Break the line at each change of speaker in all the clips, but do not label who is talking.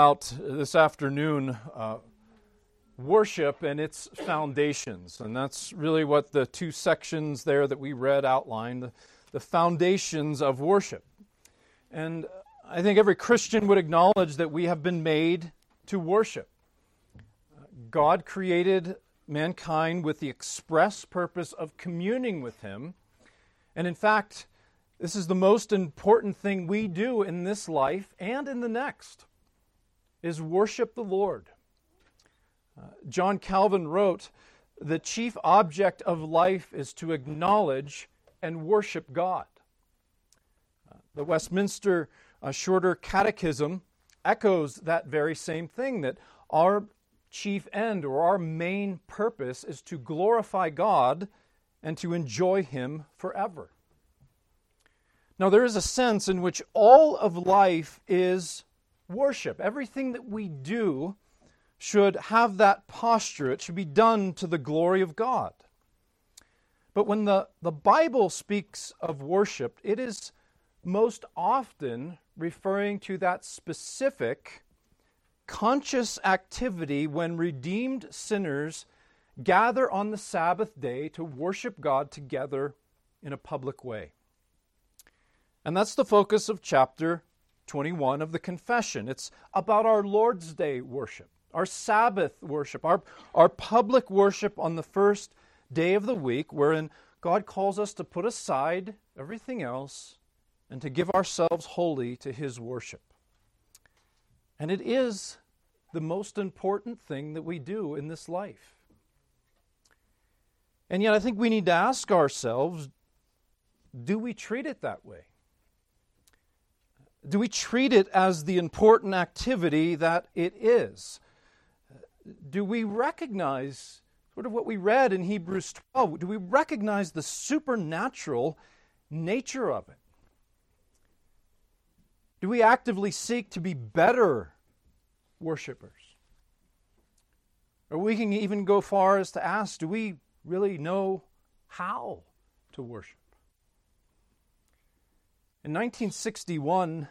out this afternoon uh, worship and its foundations. And that's really what the two sections there that we read outlined the, the foundations of worship. And I think every Christian would acknowledge that we have been made to worship. God created mankind with the express purpose of communing with Him. And in fact, this is the most important thing we do in this life and in the next is worship the Lord. Uh, John Calvin wrote, "The chief object of life is to acknowledge and worship God." Uh, the Westminster uh, Shorter Catechism echoes that very same thing that our chief end or our main purpose is to glorify God and to enjoy Him forever. Now, there is a sense in which all of life is worship. Everything that we do should have that posture, it should be done to the glory of God. But when the, the Bible speaks of worship, it is most often referring to that specific conscious activity when redeemed sinners gather on the Sabbath day to worship God together in a public way. And that's the focus of chapter 21 of the confession. It's about our Lord's Day worship, our Sabbath worship, our, our public worship on the first day of the week, wherein God calls us to put aside everything else and to give ourselves wholly to His worship. And it is the most important thing that we do in this life. And yet, I think we need to ask ourselves do we treat it that way? Do we treat it as the important activity that it is? Do we recognize sort of what we read in Hebrews 12? Do we recognize the supernatural nature of it? Do we actively seek to be better worshipers? Or we can even go far as to ask do we really know how to worship? In 1961,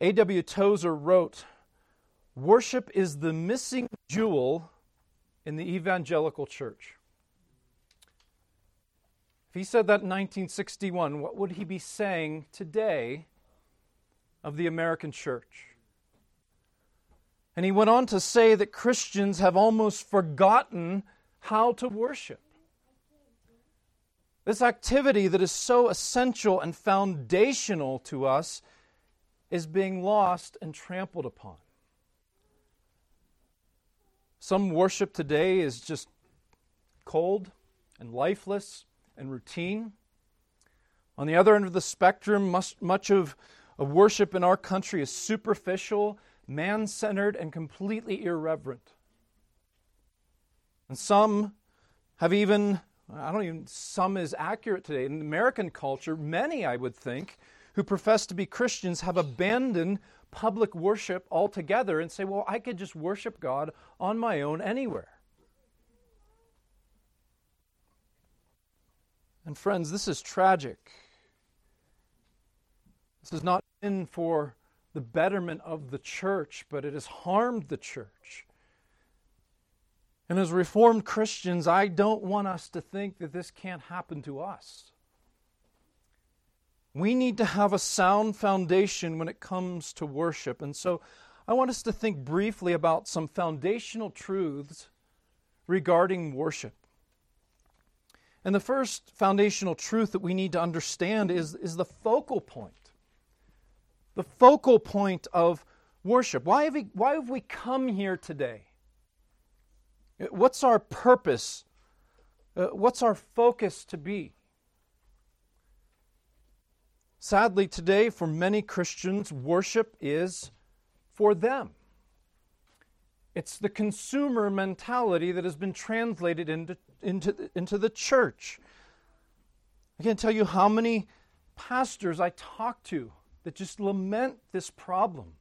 A.W. Tozer wrote, Worship is the missing jewel in the evangelical church. If he said that in 1961, what would he be saying today of the American church? And he went on to say that Christians have almost forgotten how to worship. This activity that is so essential and foundational to us is being lost and trampled upon. Some worship today is just cold and lifeless and routine. On the other end of the spectrum, much, of, of worship in our country is superficial man centered, and completely irreverent. And some have even, I don't even, some is accurate today. In American culture, many, I would think, who profess to be Christians have abandoned public worship altogether and say, well, I could just worship God on my own anywhere. And friends, this is tragic. This is not in for the betterment of the church, but it has harmed the church. And as Reformed Christians, I don't want us to think that this can't happen to us. We need to have a sound foundation when it comes to worship. And so I want us to think briefly about some foundational truths regarding worship. And the first foundational truth that we need to understand is, is the focal point the focal point of worship. Why have, we, why have we come here today? What's our purpose? Uh, what's our focus to be? Sadly, today, for many Christians, worship is for them. It's the consumer mentality that has been translated into, into, into the church. I can't tell you how many pastors I talk to that just lament this problem.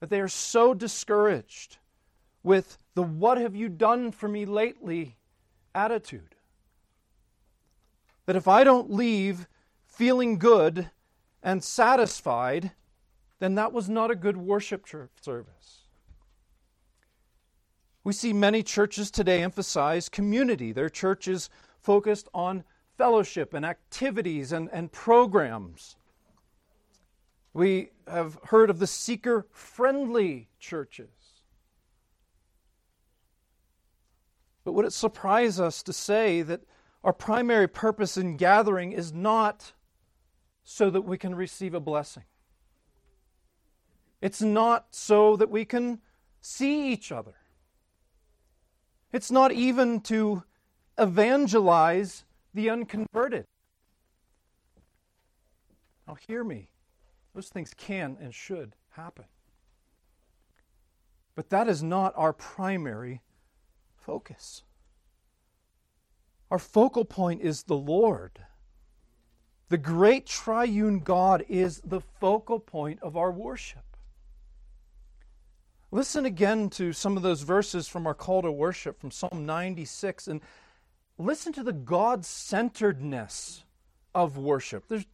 That they are so discouraged with the what have you done for me lately attitude. That if I don't leave feeling good and satisfied, then that was not a good worship service. We see many churches today emphasize community. Their churches focused on fellowship and activities and, and programs. We have heard of the seeker friendly churches. But would it surprise us to say that our primary purpose in gathering is not so that we can receive a blessing? It's not so that we can see each other. It's not even to evangelize the unconverted. Now, hear me. Those things can and should happen. But that is not our primary focus. Our focal point is the Lord. The great triune God is the focal point of our worship. Listen again to some of those verses from our call to worship from Psalm 96 and listen to the God centeredness of worship. There's,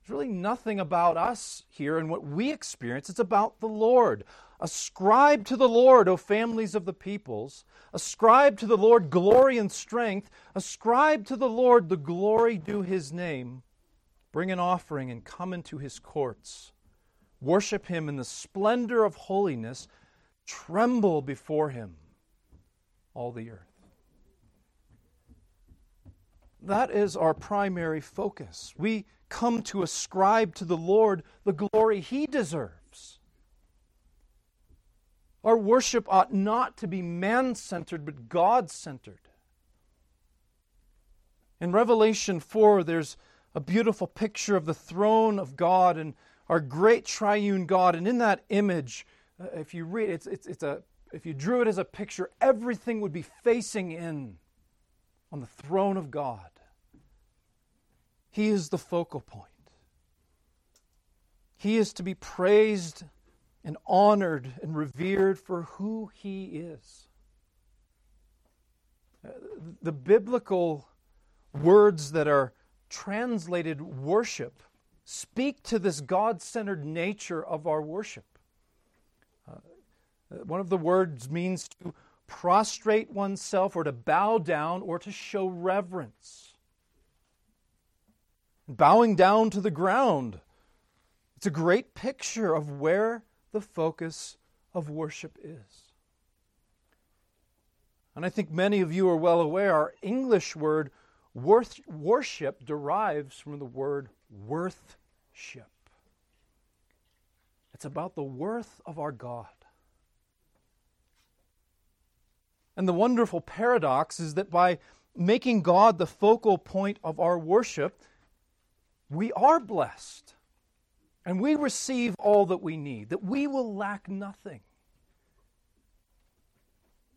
there's really nothing about us here and what we experience, it's about the Lord. Ascribe to the Lord, O families of the peoples. Ascribe to the Lord glory and strength. Ascribe to the Lord the glory due his name. Bring an offering and come into his courts. Worship him in the splendor of holiness. Tremble before him, all the earth. That is our primary focus. We come to ascribe to the Lord the glory he deserves. Our worship ought not to be man centered, but God centered. In Revelation 4, there's a beautiful picture of the throne of God and our great triune God. And in that image, uh, if you read it's, it's, it's a, if you drew it as a picture, everything would be facing in on the throne of God. He is the focal point. He is to be praised and honored and revered for who he is. Uh, the biblical words that are translated worship speak to this God centered nature of our worship. Uh, one of the words means to prostrate oneself or to bow down or to show reverence. Bowing down to the ground. It's a great picture of where the focus of worship is. And I think many of you are well aware our English word worship derives from the word worthship. It's about the worth of our God. And the wonderful paradox is that by making God the focal point of our worship, we are blessed and we receive all that we need, that we will lack nothing.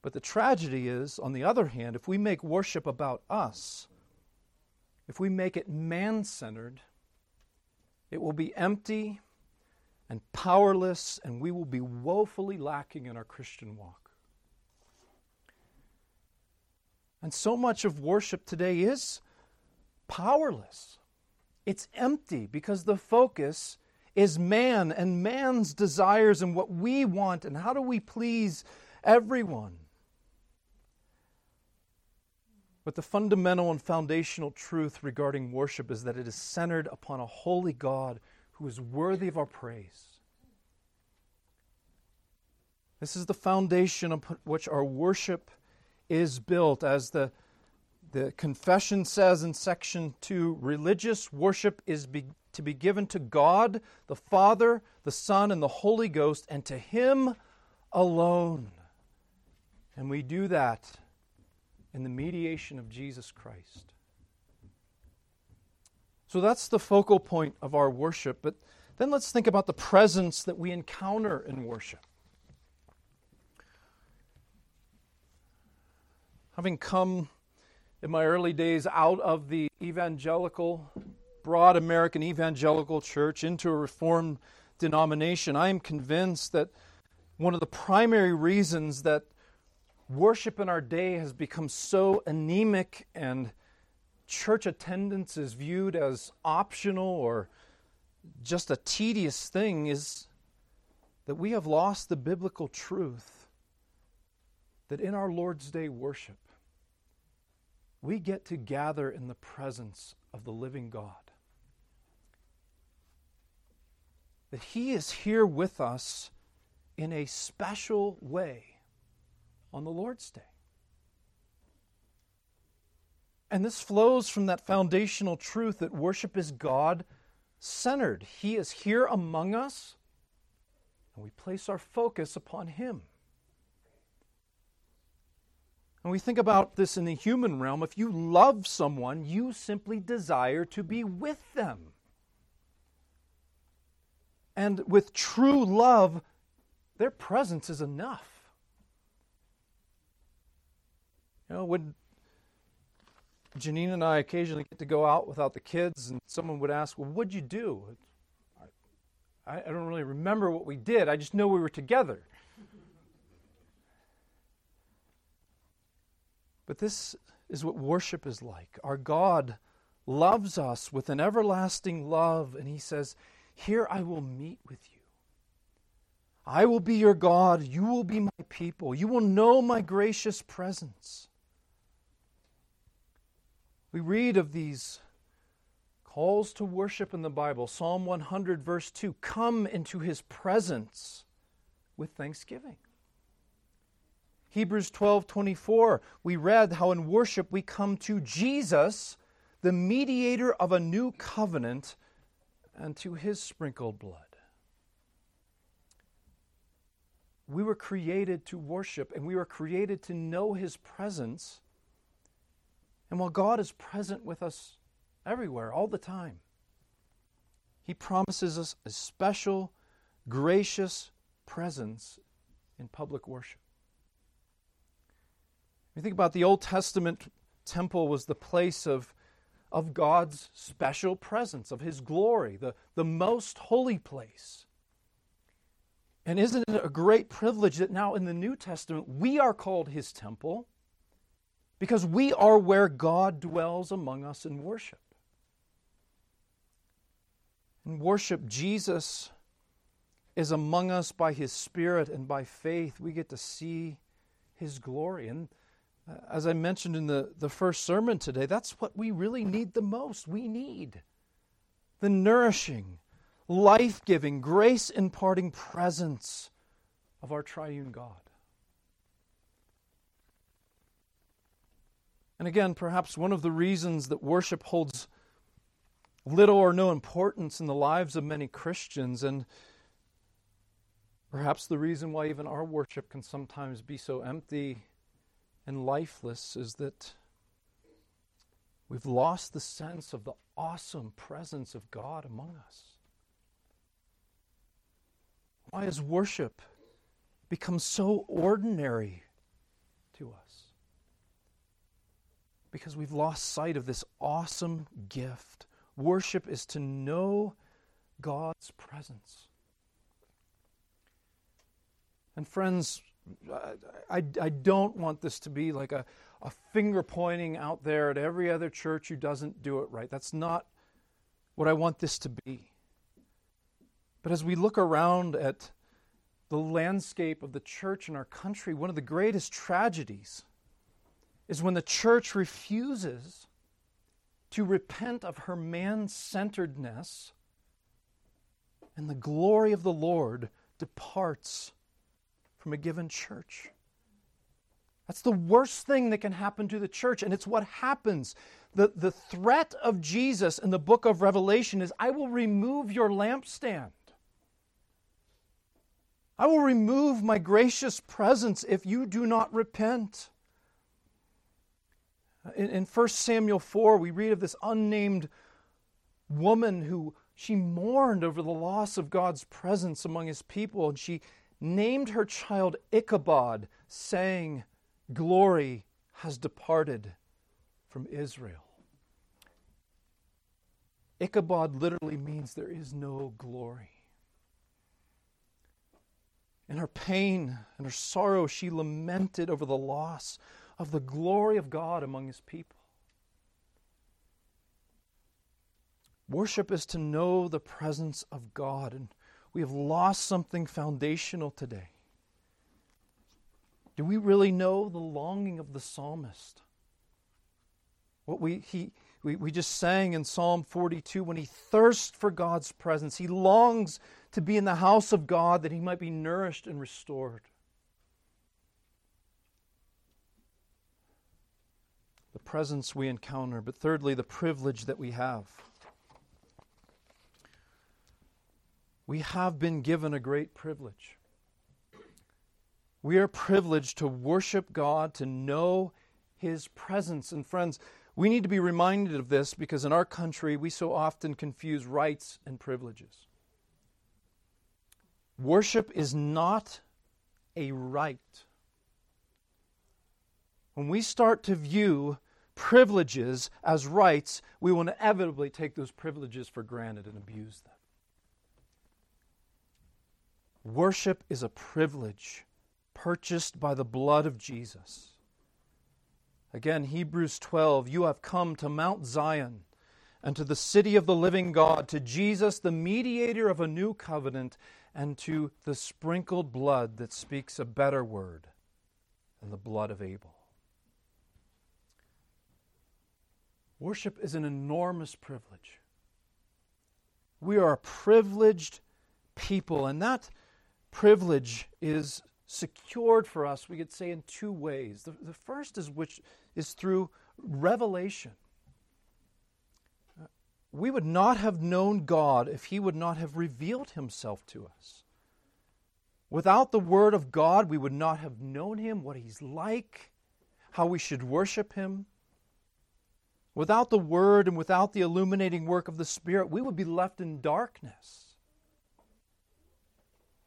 But the tragedy is, on the other hand, if we make worship about us, if we make it man centered, it will be empty and powerless, and we will be woefully lacking in our Christian walk. And so much of worship today is powerless. It's empty because the focus is man and man's desires and what we want and how do we please everyone. But the fundamental and foundational truth regarding worship is that it is centered upon a holy God who is worthy of our praise. This is the foundation upon which our worship is built. As the, the confession says in section 2, religious worship is be, to be given to God, the Father, the Son, and the Holy Ghost, and to Him alone. And we do that in the mediation of Jesus Christ. So that's the focal point of our worship. But then let's think about the presence that we encounter in worship. Having come in my early days out of the evangelical, broad American evangelical church into a reformed denomination, I am convinced that one of the primary reasons that worship in our day has become so anemic and church attendance is viewed as optional or just a tedious thing is that we have lost the biblical truth that in our Lord's Day worship, we get to gather in the presence of the living God. That He is here with us in a special way on the Lord's Day. And this flows from that foundational truth that worship is God centered. He is here among us, and we place our focus upon Him. And we think about this in the human realm. If you love someone, you simply desire to be with them. And with true love, their presence is enough. You know, when Janine and I occasionally get to go out without the kids, and someone would ask, Well, what'd you do? I, I don't really remember what we did. I just know we were together. But this is what worship is like. Our God loves us with an everlasting love, and He says, Here I will meet with you. I will be your God. You will be my people. You will know my gracious presence. We read of these calls to worship in the Bible. Psalm 100, verse 2 Come into his presence with thanksgiving. Hebrews 12 24, we read how in worship we come to Jesus, the mediator of a new covenant, and to his sprinkled blood. We were created to worship and we were created to know his presence. And while God is present with us everywhere, all the time, he promises us a special, gracious presence in public worship. You think about the Old Testament temple was the place of, of God's special presence, of His glory, the, the most holy place. And isn't it a great privilege that now in the New Testament we are called His temple because we are where God dwells among us in worship? In worship, Jesus is among us by His Spirit and by faith. We get to see His glory. And Uh, as I mentioned in the, the first sermon today, that's what we really need the most. We need the nourishing, life giving, grace imparting presence of our triune God. And again, perhaps one of the reasons that worship holds little or no importance in the lives of many Christians, and perhaps the reason why even our worship can sometimes be so empty and lifeless is that we've lost the sense of the awesome presence of God among us. Why has worship become so ordinary to us? Because we've lost sight of this awesome gift. Worship is to know God's presence. And, friends, I, I don't want this to be like a, a finger pointing out there at every other church who doesn't do it right. That's not what I want this to be. But as we look around at the landscape of the church in our country, one of the greatest tragedies is when the church refuses to repent of her man centeredness and the glory of the Lord departs from a given church. That's the worst thing that can happen to the church, and it's what happens. The, the threat of Jesus in the book of Revelation is I will remove your lampstand. I will remove my gracious presence if you do not repent. In, in 1 Samuel 4, we read of this unnamed woman who she mourned over the loss of God's presence among his people, and she named her child Ichabod, saying, Glory has departed from Israel. Ichabod literally means there is no glory. In her pain and her sorrow, she lamented over the loss of the glory of God among his people. Worship is to know the presence of God, and we have lost something foundational today. Do we really know the longing of the psalmist? What we, he, we, we just sang in Psalm 42 when he thirsts for God's presence, he longs to be in the house of God that he might be nourished and restored. The presence we encounter, but thirdly, the privilege that we have. We have been given a great privilege. We are privileged to worship God, to know His presence. And friends, we need to be reminded of this because in our country we so often confuse rights and privileges. Worship is not a right. When we start to view privileges as rights, we will inevitably take those privileges for granted and abuse them. Worship is a privilege purchased by the blood of Jesus. Again, Hebrews 12 You have come to Mount Zion and to the city of the living God, to Jesus, the mediator of a new covenant, and to the sprinkled blood that speaks a better word than the blood of Abel. Worship is an enormous privilege. We are a privileged people, and that privilege is secured for us, we could say, in two ways. The, the first is which is through revelation. we would not have known God if He would not have revealed Himself to us. Without the Word of God, we would not have known Him, what He's like, how we should worship Him. Without the Word and without the illuminating work of the Spirit, we would be left in darkness.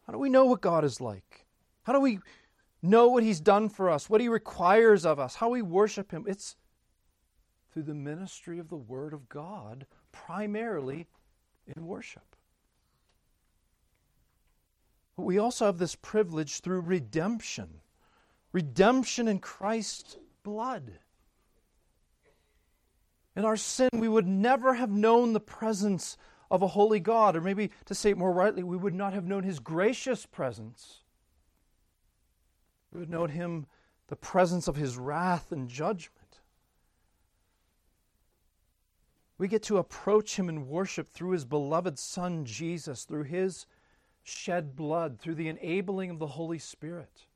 How do we know what God is like? How do we know what He's done for us, what He requires of us, how we worship Him? It's through the ministry of the Word of God, primarily in worship. But we also have this privilege through redemption redemption in Christ's blood. In our sin, we would never have known the presence of a holy God, or maybe to say it more rightly, we would not have known his gracious presence. We would know him the presence of his wrath and judgment. We get to approach him in worship through his beloved Son, Jesus, through his shed blood, through the enabling of the Holy Spirit.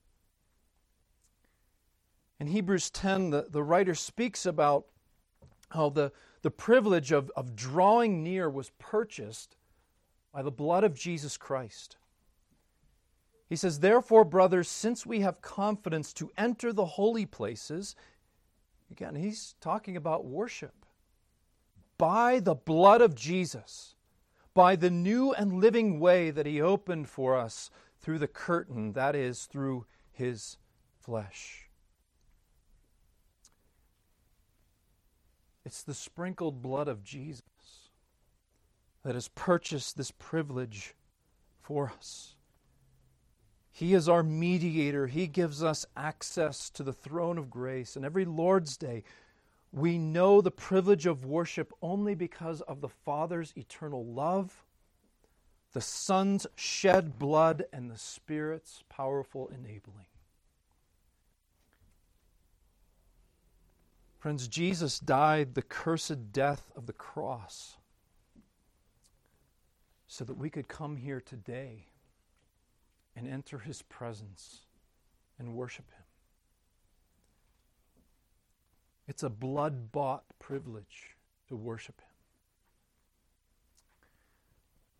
In Hebrews 10, the, the writer speaks about how the, the privilege of, of drawing near was purchased by the blood of Jesus Christ. He says, Therefore, brothers, since we have confidence to enter the holy places, again, he's talking about worship, by the blood of Jesus, by the new and living way that he opened for us through the curtain, that is, through his flesh. It's the sprinkled blood of Jesus that has purchased this privilege for us. He is our mediator. He gives us access to the throne of grace. And every Lord's Day, we know the privilege of worship only because of the Father's eternal love, the Son's shed blood, and the Spirit's powerful enabling. Friends, Jesus died the cursed death of the cross so that we could come here today and enter his presence and worship him. It's a blood bought privilege to worship him.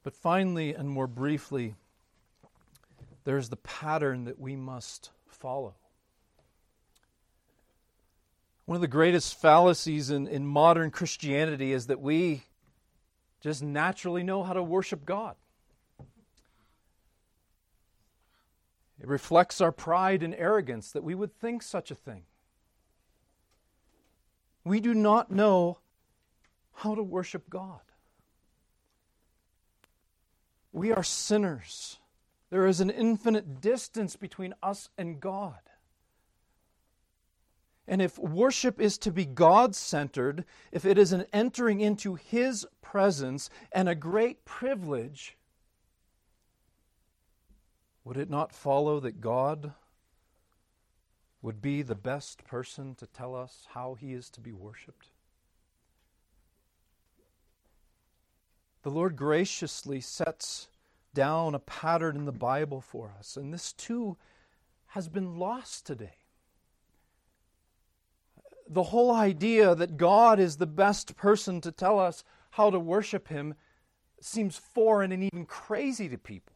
But finally, and more briefly, there's the pattern that we must follow. One of the greatest fallacies in, in modern Christianity is that we just naturally know how to worship God. It reflects our pride and arrogance that we would think such a thing. We do not know how to worship God. We are sinners. There is an infinite distance between us and God. And if worship is to be God centered, if it is an entering into His presence and a great privilege, would it not follow that God would be the best person to tell us how He is to be worshiped? The Lord graciously sets down a pattern in the Bible for us, and this too has been lost today. The whole idea that God is the best person to tell us how to worship Him seems foreign and even crazy to people.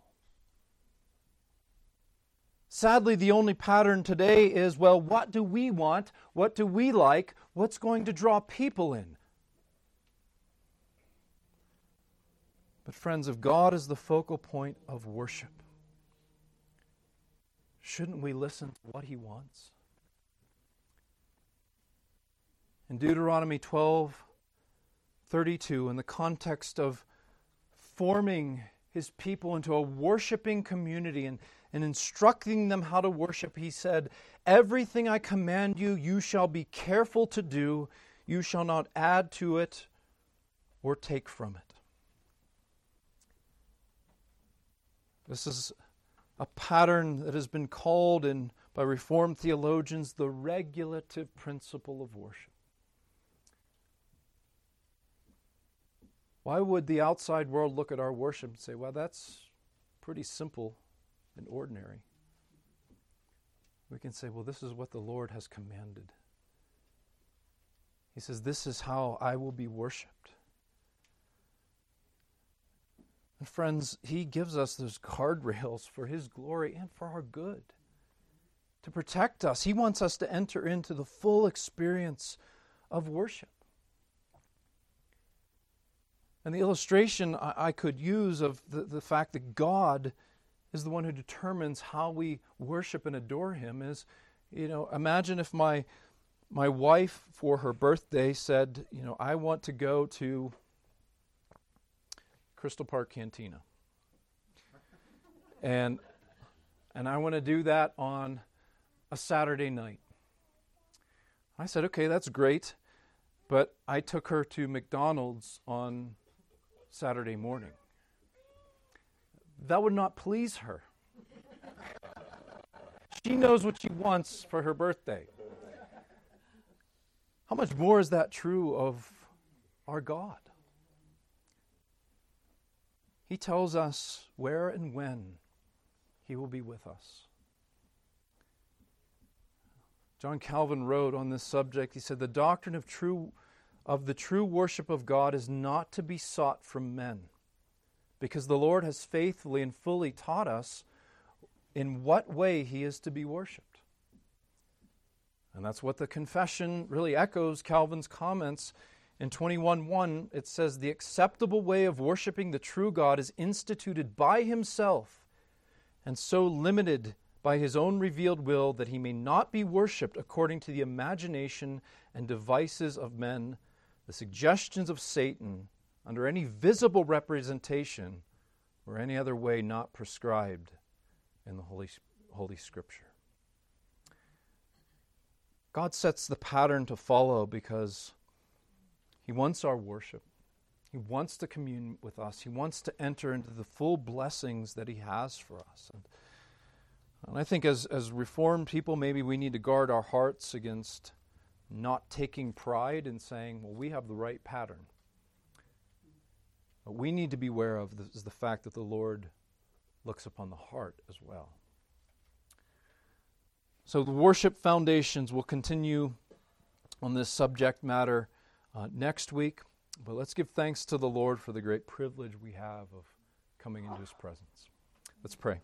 Sadly, the only pattern today is well, what do we want? What do we like? What's going to draw people in? But, friends, if God is the focal point of worship, shouldn't we listen to what He wants? In Deuteronomy 12 32, in the context of forming His people into a worshiping community and, and instructing them how to worship, He said, Everything I command you, you shall be careful to do. You shall not add to it or take from it. This is a pattern that has been called in by Reformed theologians the regulative principle of worship. Why would the outside world look at our worship and say, well, that's pretty simple and ordinary? We can say, well, this is what the Lord has commanded. He says, This is how I will be worshiped. And friends, He gives us those guardrails for His glory and for our good to protect us. He wants us to enter into the full experience of worship. And the illustration I, could use of the, the fact that God is the one who determines how we worship and adore Him is, you know, imagine if my my wife for her birthday said, you know, I want to go to Crystal Park Cantina. And and I want to do that on a Saturday night. I said, "Okay, that's great." But I took her to McDonald's on Saturday morning. That would not please her. She knows what she wants for her birthday. How much more is that true of our God? He tells us where and when He will be with us. John Calvin wrote on this subject, he said, The doctrine of true of the true worship of God is not to be sought from men, because the Lord has faithfully and fully taught us in what way he is to be worshiped. And that's what the confession really echoes Calvin's comments in 21:1 it says the acceptable way of worshiping the true God is instituted by himself and so limited by his own revealed will that he may not be worshiped according to the imagination and devices of men the suggestions of Satan under any visible representation or any other way not prescribed in the holy holy scripture God sets the pattern to follow because he wants our worship. He wants to commune with us. He wants to enter into the full blessings that He has for us. And, and I think as, as Reformed people, maybe we need to guard our hearts against not taking pride in saying, well, we have the right pattern. What we need to be aware of is the fact that the Lord looks upon the heart as well. So the worship foundations will continue on this subject matter uh, next week. But let's give thanks to the Lord for the great privilege we have of coming into His presence. Let's pray.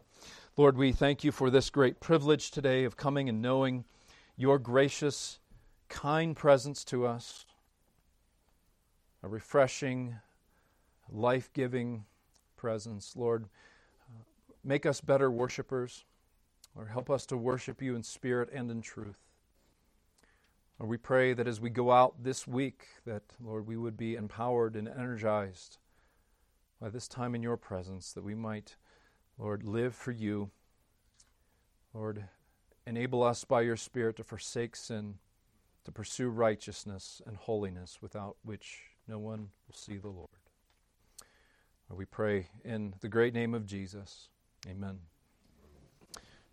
Lord, we thank you for this great privilege today of coming and knowing your gracious, kind presence to us, a refreshing, life giving presence. Lord, make us better worshipers. Lord, help us to worship you in spirit and in truth. Lord, we pray that as we go out this week, that, Lord, we would be empowered and energized by this time in your presence, that we might, Lord, live for you. Lord, enable us by your Spirit to forsake sin to pursue righteousness and holiness without which no one will see the Lord. We pray in the great name of Jesus. Amen.